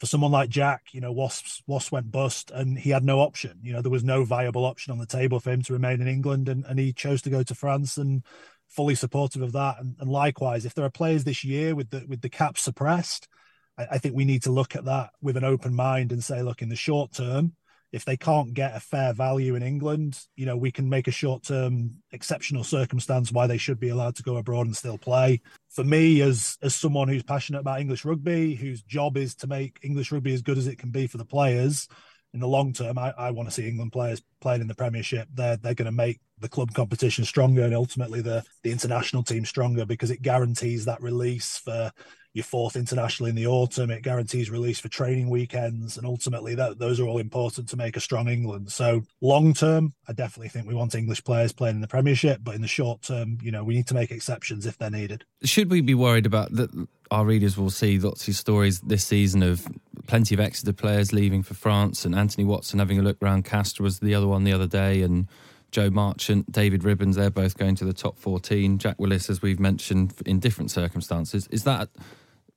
for someone like Jack, you know, Wasps Wasps went bust, and he had no option. You know, there was no viable option on the table for him to remain in England, and, and he chose to go to France, and fully supportive of that. And, and likewise, if there are players this year with the with the cap suppressed, I, I think we need to look at that with an open mind and say, look, in the short term, if they can't get a fair value in England, you know, we can make a short term exceptional circumstance why they should be allowed to go abroad and still play. For me, as as someone who's passionate about English rugby, whose job is to make English rugby as good as it can be for the players, in the long term, I, I want to see England players playing in the Premiership. They're they're going to make the club competition stronger and ultimately the the international team stronger because it guarantees that release for your fourth international in the autumn. It guarantees release for training weekends, and ultimately, that those are all important to make a strong England. So, long term, I definitely think we want English players playing in the Premiership, but in the short term, you know, we need to make exceptions if they're needed. Should we be worried about that? Our readers will see lots of stories this season of plenty of Exeter players leaving for France, and Anthony Watson having a look around. Castres was the other one the other day, and Joe Marchant, David Ribbans, they're both going to the top 14. Jack Willis, as we've mentioned, in different circumstances. Is that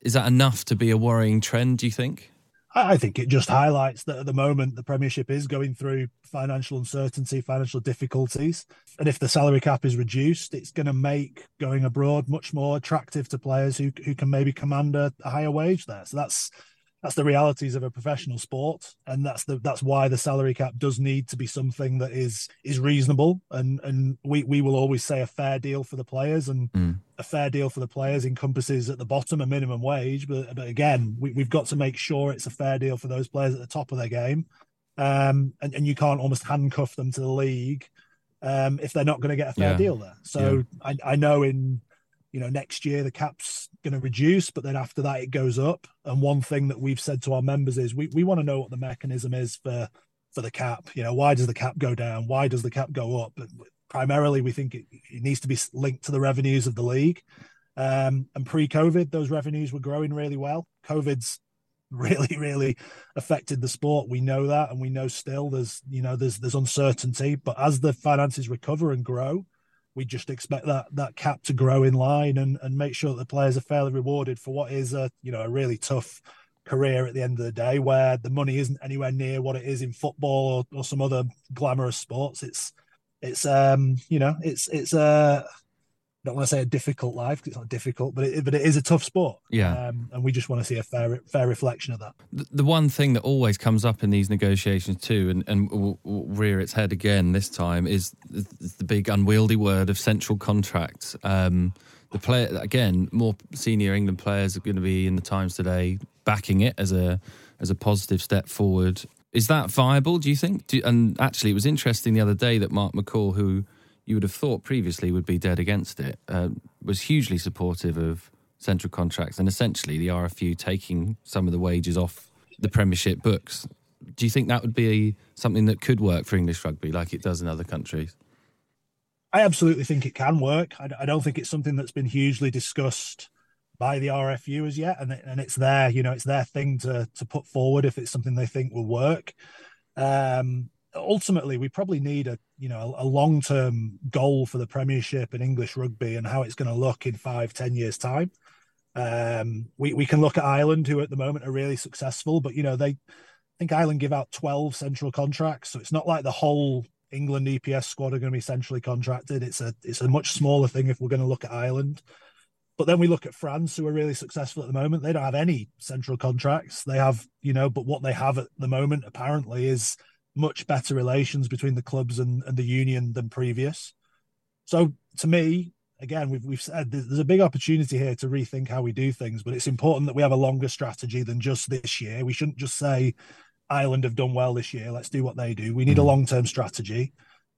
is that enough to be a worrying trend, do you think? I think it just highlights that at the moment the Premiership is going through financial uncertainty, financial difficulties. And if the salary cap is reduced, it's going to make going abroad much more attractive to players who, who can maybe command a, a higher wage there. So that's that's the realities of a professional sport and that's the that's why the salary cap does need to be something that is is reasonable and and we we will always say a fair deal for the players and mm. a fair deal for the players encompasses at the bottom a minimum wage but but again we, we've got to make sure it's a fair deal for those players at the top of their game um and, and you can't almost handcuff them to the league um if they're not going to get a fair yeah. deal there so yeah. I, I know in you know next year the cap's going to reduce but then after that it goes up. And one thing that we've said to our members is we, we want to know what the mechanism is for for the cap. You know why does the cap go down? Why does the cap go up? But primarily we think it, it needs to be linked to the revenues of the league. Um, and pre-covid those revenues were growing really well. Covid's [LAUGHS] really really affected the sport. We know that and we know still there's you know there's there's uncertainty. But as the finances recover and grow we just expect that that cap to grow in line and and make sure that the players are fairly rewarded for what is a you know a really tough career at the end of the day where the money isn't anywhere near what it is in football or, or some other glamorous sports. It's it's um you know it's it's uh don't want to say a difficult life because it's not difficult, but it, but it is a tough sport. Yeah. Um, and we just want to see a fair fair reflection of that. The, the one thing that always comes up in these negotiations too, and, and will, will rear its head again this time, is the, the big unwieldy word of central contracts. Um, the player again, more senior England players are going to be in the Times today backing it as a as a positive step forward. Is that viable? Do you think? Do, and actually, it was interesting the other day that Mark McCall, who you would have thought previously would be dead against it, uh, was hugely supportive of central contracts and essentially the RFU taking some of the wages off the Premiership books. Do you think that would be something that could work for English rugby like it does in other countries? I absolutely think it can work. I, I don't think it's something that's been hugely discussed by the RFU as yet, and and it's their you know it's their thing to to put forward if it's something they think will work. Um, ultimately, we probably need a you know a, a long term goal for the Premiership and English rugby and how it's going to look in five ten years time. Um, we we can look at Ireland, who at the moment are really successful, but you know they I think Ireland give out twelve central contracts, so it's not like the whole England EPS squad are going to be centrally contracted. It's a it's a much smaller thing if we're going to look at Ireland. But then we look at France, who are really successful at the moment. They don't have any central contracts. They have, you know, but what they have at the moment apparently is much better relations between the clubs and, and the union than previous. So to me, again, we've we've said there's a big opportunity here to rethink how we do things, but it's important that we have a longer strategy than just this year. We shouldn't just say Ireland have done well this year. Let's do what they do. We need a mm. long term strategy.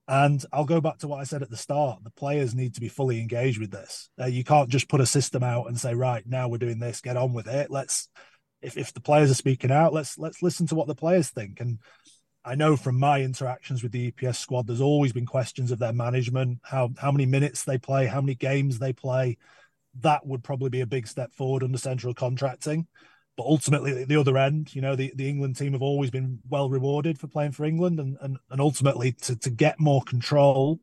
And I'll go back to what I said at the start. The players need to be fully engaged with this. Uh, you can't just put a system out and say, right, now we're doing this, get on with it. Let's if, if the players are speaking out, let's let's listen to what the players think. And I know from my interactions with the EPS squad, there's always been questions of their management, how how many minutes they play, how many games they play. That would probably be a big step forward under central contracting. But ultimately, at the other end, you know, the, the England team have always been well rewarded for playing for England, and and, and ultimately to to get more control,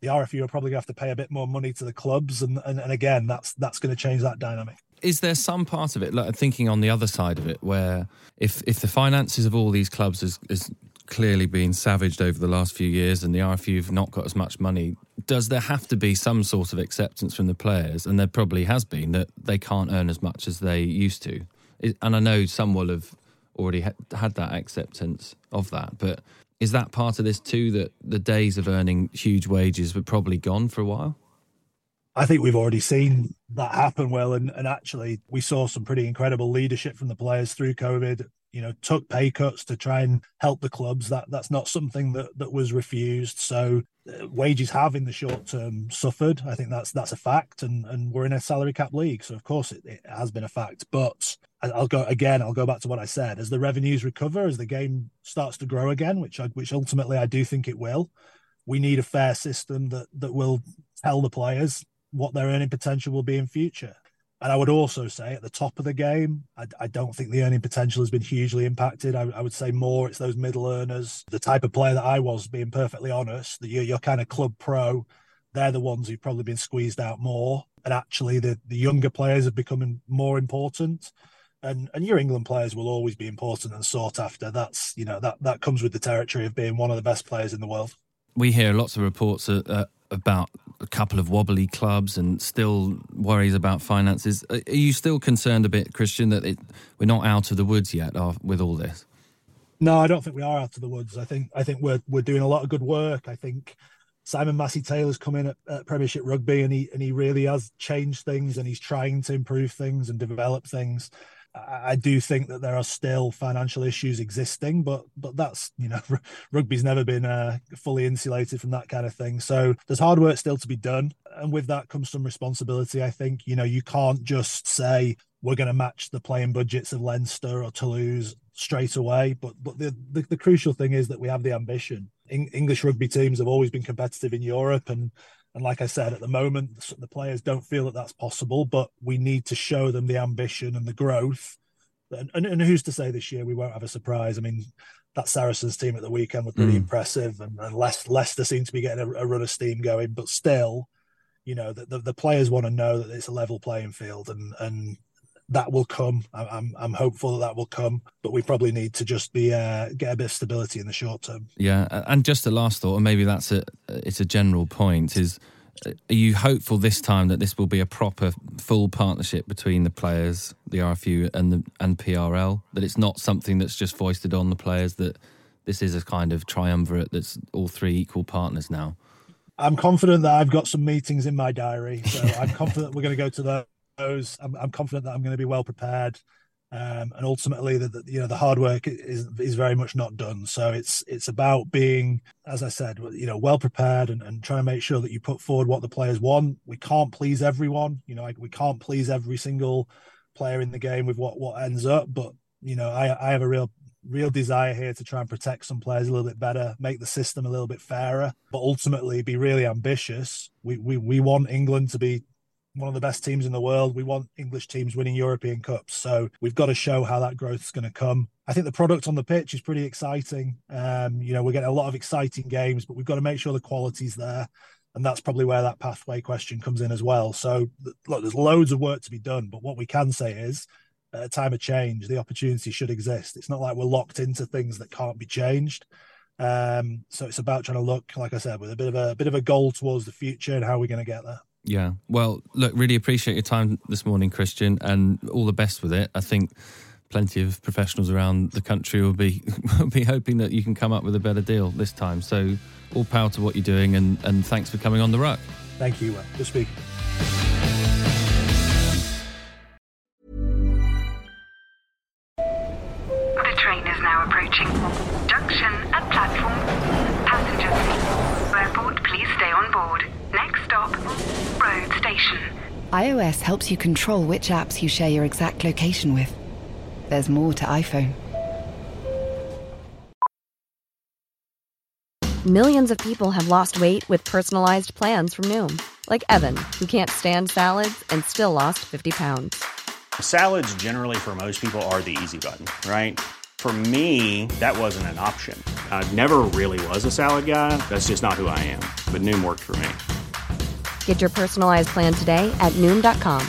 the RFU are probably going to have to pay a bit more money to the clubs, and and, and again, that's that's going to change that dynamic is there some part of it, like thinking on the other side of it, where if if the finances of all these clubs is, is clearly been savaged over the last few years and the RFU have not got as much money, does there have to be some sort of acceptance from the players? And there probably has been that they can't earn as much as they used to. And I know some will have already had that acceptance of that, but is that part of this too that the days of earning huge wages were probably gone for a while? I think we've already seen that happen well, and, and actually we saw some pretty incredible leadership from the players through COVID you know took pay cuts to try and help the clubs. That that's not something that that was refused. So uh, wages have in the short term suffered. I think that's that's a fact and and we're in a salary cap league so of course it, it has been a fact. But i'll go again i'll go back to what i said. As the revenues recover as the game starts to grow again which I, which ultimately i do think it will we need a fair system that that will tell the players what their earning potential will be in future and I would also say at the top of the game, I, I don't think the earning potential has been hugely impacted. I, I, would say more it's those middle earners, the type of player that I was, being perfectly honest, that you're, you're kind of club pro. They're the ones who've probably been squeezed out more. And actually, the, the younger players are becoming more important. And, and your England players will always be important and sought after. That's, you know, that, that comes with the territory of being one of the best players in the world. We hear lots of reports uh, about a couple of wobbly clubs and still worries about finances. Are you still concerned a bit, Christian, that it, we're not out of the woods yet with all this? No, I don't think we are out of the woods. I think I think we're we're doing a lot of good work. I think Simon Massey Taylor's come in at, at, Premiership Rugby and he and he really has changed things and he's trying to improve things and develop things. I do think that there are still financial issues existing, but but that's you know [LAUGHS] rugby's never been uh, fully insulated from that kind of thing. So there's hard work still to be done, and with that comes some responsibility. I think you know you can't just say we're going to match the playing budgets of Leinster or Toulouse straight away. But but the the, the crucial thing is that we have the ambition. In, English rugby teams have always been competitive in Europe, and and like I said, at the moment, the players don't feel that that's possible, but we need to show them the ambition and the growth. And, and, and who's to say this year we won't have a surprise? I mean, that Saracens team at the weekend was pretty mm. impressive, and, and Leicester, Leicester seem to be getting a, a run of steam going. But still, you know, the, the, the players want to know that it's a level playing field, and and that will come. I'm I'm hopeful that that will come, but we probably need to just be uh, get a bit of stability in the short term. Yeah, and just a last thought, and maybe that's a it's a general point is Are you hopeful this time that this will be a proper, full partnership between the players, the RFU, and the and PRL? That it's not something that's just foisted on the players. That this is a kind of triumvirate that's all three equal partners now. I'm confident that I've got some meetings in my diary, so I'm confident we're going to go to those. I'm, I'm confident that I'm going to be well prepared, um, and ultimately, that you know the hard work is is very much not done. So it's it's about being, as I said, you know, well prepared and, and trying to make sure that you put forward what the players want. We can't please everyone, you know, like we can't please every single player in the game with what what ends up, but you know, I I have a real real desire here to try and protect some players a little bit better, make the system a little bit fairer, but ultimately be really ambitious. We we we want England to be one of the best teams in the world. We want English teams winning European Cups. So we've got to show how that growth is going to come. I think the product on the pitch is pretty exciting. Um, you know, we're getting a lot of exciting games, but we've got to make sure the quality's there. And that's probably where that pathway question comes in as well. So, look, there's loads of work to be done. But what we can say is at a time of change, the opportunity should exist. It's not like we're locked into things that can't be changed. Um, so it's about trying to look, like I said, with a bit of a, a bit of a goal towards the future and how we're going to get there. Yeah. Well, look, really appreciate your time this morning, Christian, and all the best with it. I think plenty of professionals around the country will be [LAUGHS] will be hoping that you can come up with a better deal this time. So, all power to what you're doing, and and thanks for coming on the ruck. Thank you. Good speaking. Junction road station. iOS helps you control which apps you share your exact location with. There's more to iPhone. Millions of people have lost weight with personalized plans from Noom, like Evan, who can't stand salads and still lost 50 pounds. Salads, generally, for most people, are the easy button, right? For me, that wasn't an option. I never really was a salad guy. That's just not who I am. But Noom worked for me. Get your personalized plan today at Noom.com.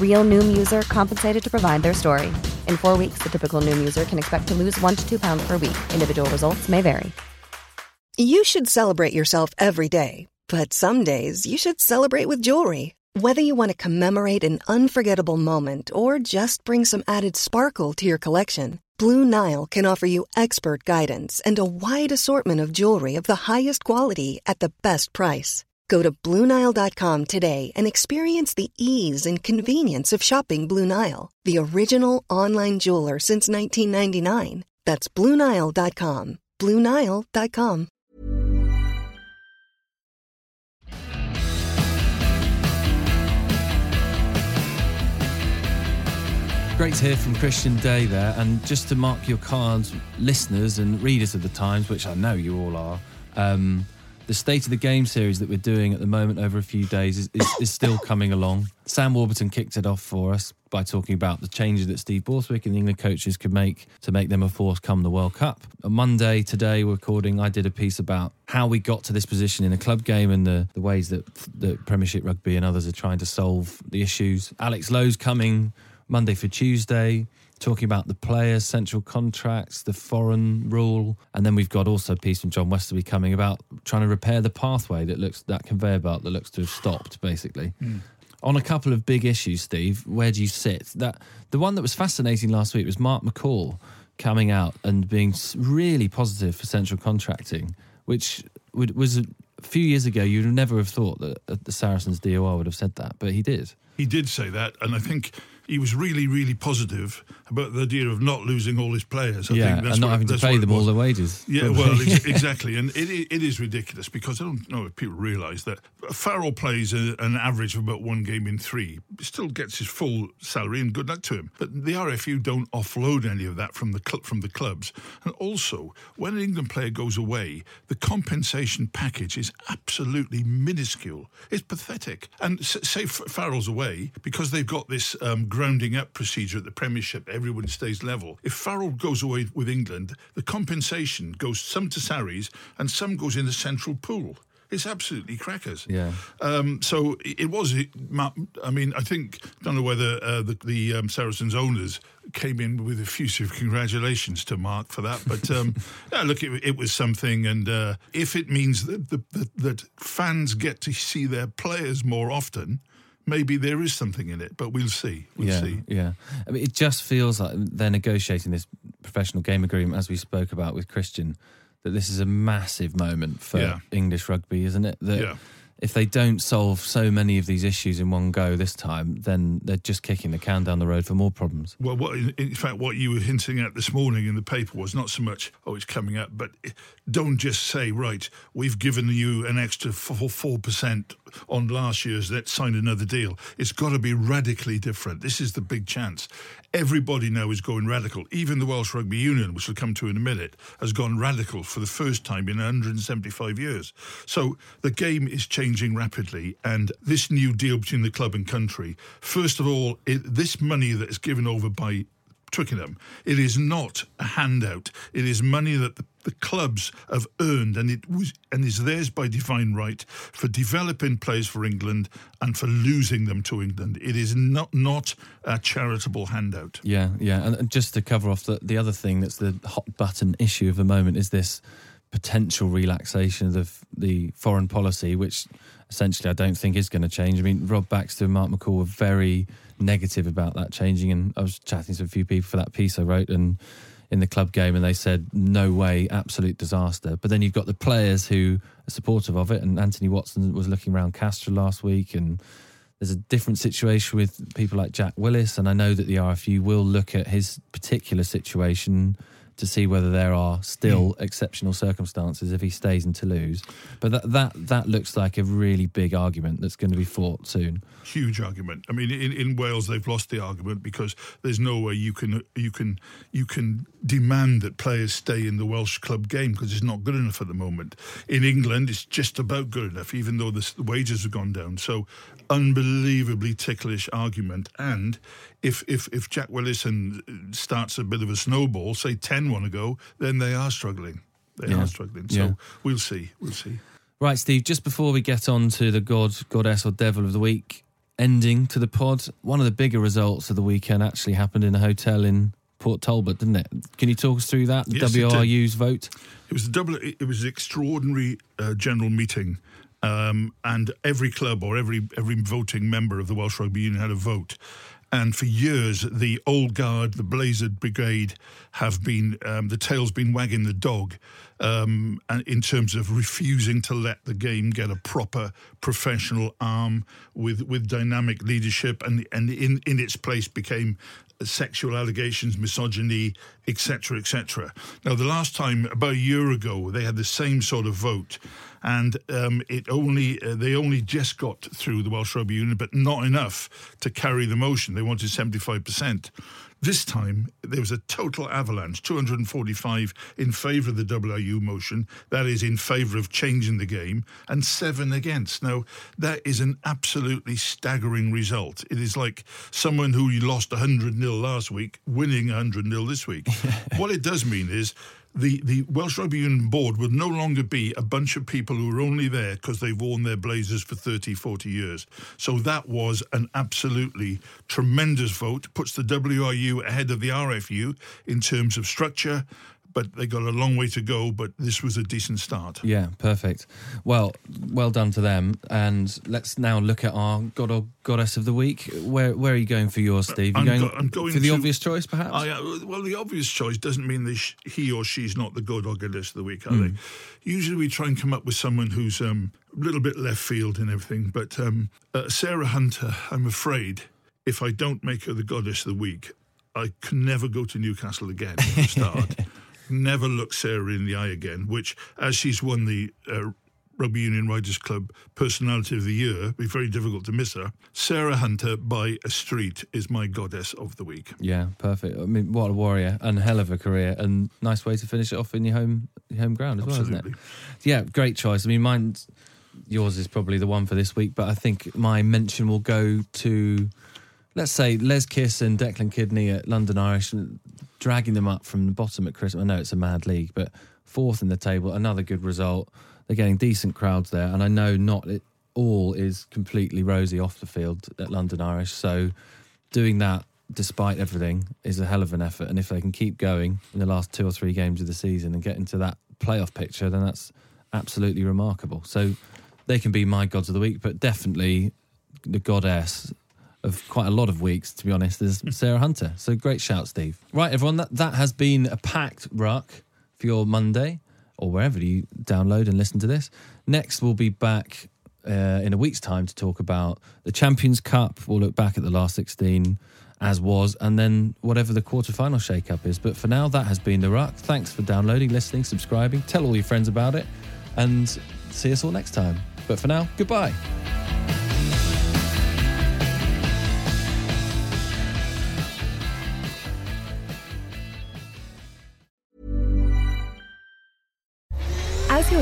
Real Noom user compensated to provide their story. In four weeks, the typical Noom user can expect to lose one to two pounds per week. Individual results may vary. You should celebrate yourself every day. But some days you should celebrate with jewelry. Whether you want to commemorate an unforgettable moment or just bring some added sparkle to your collection. Blue Nile can offer you expert guidance and a wide assortment of jewelry of the highest quality at the best price. Go to BlueNile.com today and experience the ease and convenience of shopping Blue Nile, the original online jeweler since 1999. That's BlueNile.com. BlueNile.com. Great to hear from Christian Day there. And just to mark your cards, listeners and readers of the Times, which I know you all are, um, the State of the Game series that we're doing at the moment over a few days is, is, is, still coming along. Sam Warburton kicked it off for us by talking about the changes that Steve Borthwick and the England coaches could make to make them a force come the World Cup. On Monday, today, we're recording, I did a piece about how we got to this position in a club game and the, the ways that the Premiership Rugby and others are trying to solve the issues. Alex Lowe's coming Monday for Tuesday, talking about the players' central contracts, the foreign rule, and then we've got also a piece from John Westerby coming about trying to repair the pathway that looks that conveyor belt that looks to have stopped, basically. Mm. On a couple of big issues, Steve, where do you sit? That the one that was fascinating last week was Mark McCall coming out and being really positive for central contracting, which was a few years ago you'd never have thought that the Saracens DOR would have said that, but he did. He did say that, and I think he was really, really positive about the idea of not losing all his players. I yeah, think that's and not what, having to pay them all their wages. Yeah, well, [LAUGHS] exactly, and it, it is ridiculous because I don't know if people realise that Farrell plays a, an average of about one game in three, still gets his full salary, and good luck to him. But the RFU don't offload any of that from the cl- from the clubs, and also when an England player goes away, the compensation package is absolutely minuscule. It's pathetic. And s- say Farrell's away because they've got this. Um, grounding up procedure at the Premiership. Everyone stays level. If Farrell goes away with England, the compensation goes some to Sarries and some goes in the central pool. It's absolutely crackers. Yeah. Um, so it was. I mean, I think don't know whether uh, the, the um, Saracens owners came in with effusive congratulations to Mark for that, but um, [LAUGHS] yeah, look, it, it was something. And uh, if it means that, the, that that fans get to see their players more often, maybe there is something in it. But we'll see. We'll yeah, see. yeah. I mean, it just feels like they're negotiating this professional game agreement, as we spoke about with Christian. That this is a massive moment for Yeah. English rugby, isn't it? That Yeah. If they don't solve so many of these issues in one go this time, then they're just kicking the can down the road for more problems. Well, what, in fact, what you were hinting at this morning in the paper was not so much, oh, it's coming up, but don't just say, right, we've given you an extra four four percent on last year's. Let's sign another deal. It's got to be radically different. This is the big chance. Everybody now is going radical. Even the Welsh Rugby Union, which we'll come to in a minute, has gone radical for the first time in 175 years. So the game is changing rapidly, and this new deal between the club and country, first of all, it, this money that is given over by Twickenham, it is not a handout. It is money that the, the clubs have earned, and it was and is theirs by divine right for developing players for England and for losing them to England. It is not not a charitable handout. Yeah, yeah. And just to cover off the, the other thing that's the hot button issue of the moment is this potential relaxation of the, the foreign policy, which essentially I don't think is going to change. I mean, Rob Baxter and Mark McCall were very negative about that changing. And I was chatting to a few people for that piece I wrote and in the club game, and they said, no way, absolute disaster. But then you've got the players who are supportive of it. And Anthony Watson was looking around Castres last week and there's a different situation with people like Jack Willis, and I know that the RFU will look at his particular situation to see whether there are still hmm. exceptional circumstances if he stays in Toulouse. But that that that looks like a really big argument that's going to be fought soon. huge argument. I mean, in, in Wales they've lost the argument because there's no way you can you can you can demand that players stay in the Welsh club game because it's not good enough at the moment. In England, it's just about good enough, even though the, the wages have gone down. So, unbelievably ticklish argument. And if if if Jack Willison starts a bit of a snowball, say ten want to go, then they are struggling. They Yeah. are struggling. So Yeah. we'll see. We'll see. Right, Steve, just before we get on to the God, Goddess, or Devil of the Week ending to the pod, one of the bigger results of the weekend actually happened in a hotel in Port Talbot, didn't it? Can you talk us through that? The Yes, it. WRU's vote? It was a double. It was an extraordinary uh, general meeting, um, and every club or every every voting member of the Welsh Rugby Union had a vote. And for years, the old guard, the Blazered Brigade, have been um, the tail's been wagging the dog, um, and in terms of refusing to let the game get a proper professional arm with with dynamic leadership, and and in in its place became sexual allegations, misogyny, etc., etc. Now, the last time, about a year ago, they had the same sort of vote, and um, it only uh, they only just got through the Welsh Rugby Union, but not enough to carry the motion. They wanted seventy five percent. This time, there was a total avalanche 245 in favour of the WRU motion, that is, in favour of changing the game, and seven against. Now, that is an absolutely staggering result. It is like someone who lost 100 0 last week winning 100 0 this week. [LAUGHS] what it does mean is the, the Welsh Rugby Union board will no longer be a bunch of people who are only there because they've worn their blazers for 30, 40 years. So that was an absolutely tremendous vote, puts the WRU ahead of the RFU in terms of structure, but they got a long way to go, but this was a decent start. Yeah, perfect. Well, well done to them. And let's now look at our God or Goddess of the Week. Where where are you going for yours, Steve? You I'm going, go- I'm going for the to- obvious choice, perhaps? I, uh, well, the obvious choice doesn't mean that he or she's not the good or goddess of the week, are Hmm. they? Usually we try and come up with someone who's um, a little bit left field and everything. But um, uh, Sarah Hunter, I'm afraid, if I don't make her the goddess of the week, I can never go to Newcastle again start. [LAUGHS] never look Sarah in the eye again, which, as she's won the uh, Rugby Union Writers Club Personality of the Year, be very difficult to miss her. Sarah Hunter by a street is my goddess of the week. Yeah, perfect. I mean, what a warrior and hell of a career, and nice way to finish it off in your home your home ground as well, isn't it? Yeah, great choice. I mean, mine, yours is probably the one for this week, but I think my mention will go to, let's say, Les Kiss and Declan Kidney at London Irish, dragging them up from the bottom at Christmas. I know it's a mad league, but fourth in the table. Another good result. They're getting decent crowds there, and I know not it all is completely rosy off the field at London Irish. So doing that despite everything is a hell of an effort. And if they can keep going in the last two or three games of the season and get into that playoff picture, then that's absolutely remarkable. So they can be my gods of the week, but definitely the goddess of quite a lot of weeks, to be honest, is Sarah Hunter. So great shout, Steve. Right, everyone, that, that has been a packed ruck for your Monday or wherever you download and listen to this. Next, we'll be back uh, in a week's time to talk about the Champions Cup. We'll look back at the last 16 as was, and then whatever the quarterfinal shake-up is. But for now, that has been The Ruck. Thanks for downloading, listening, subscribing. Tell all your friends about it, and see us all next time. But for now, goodbye.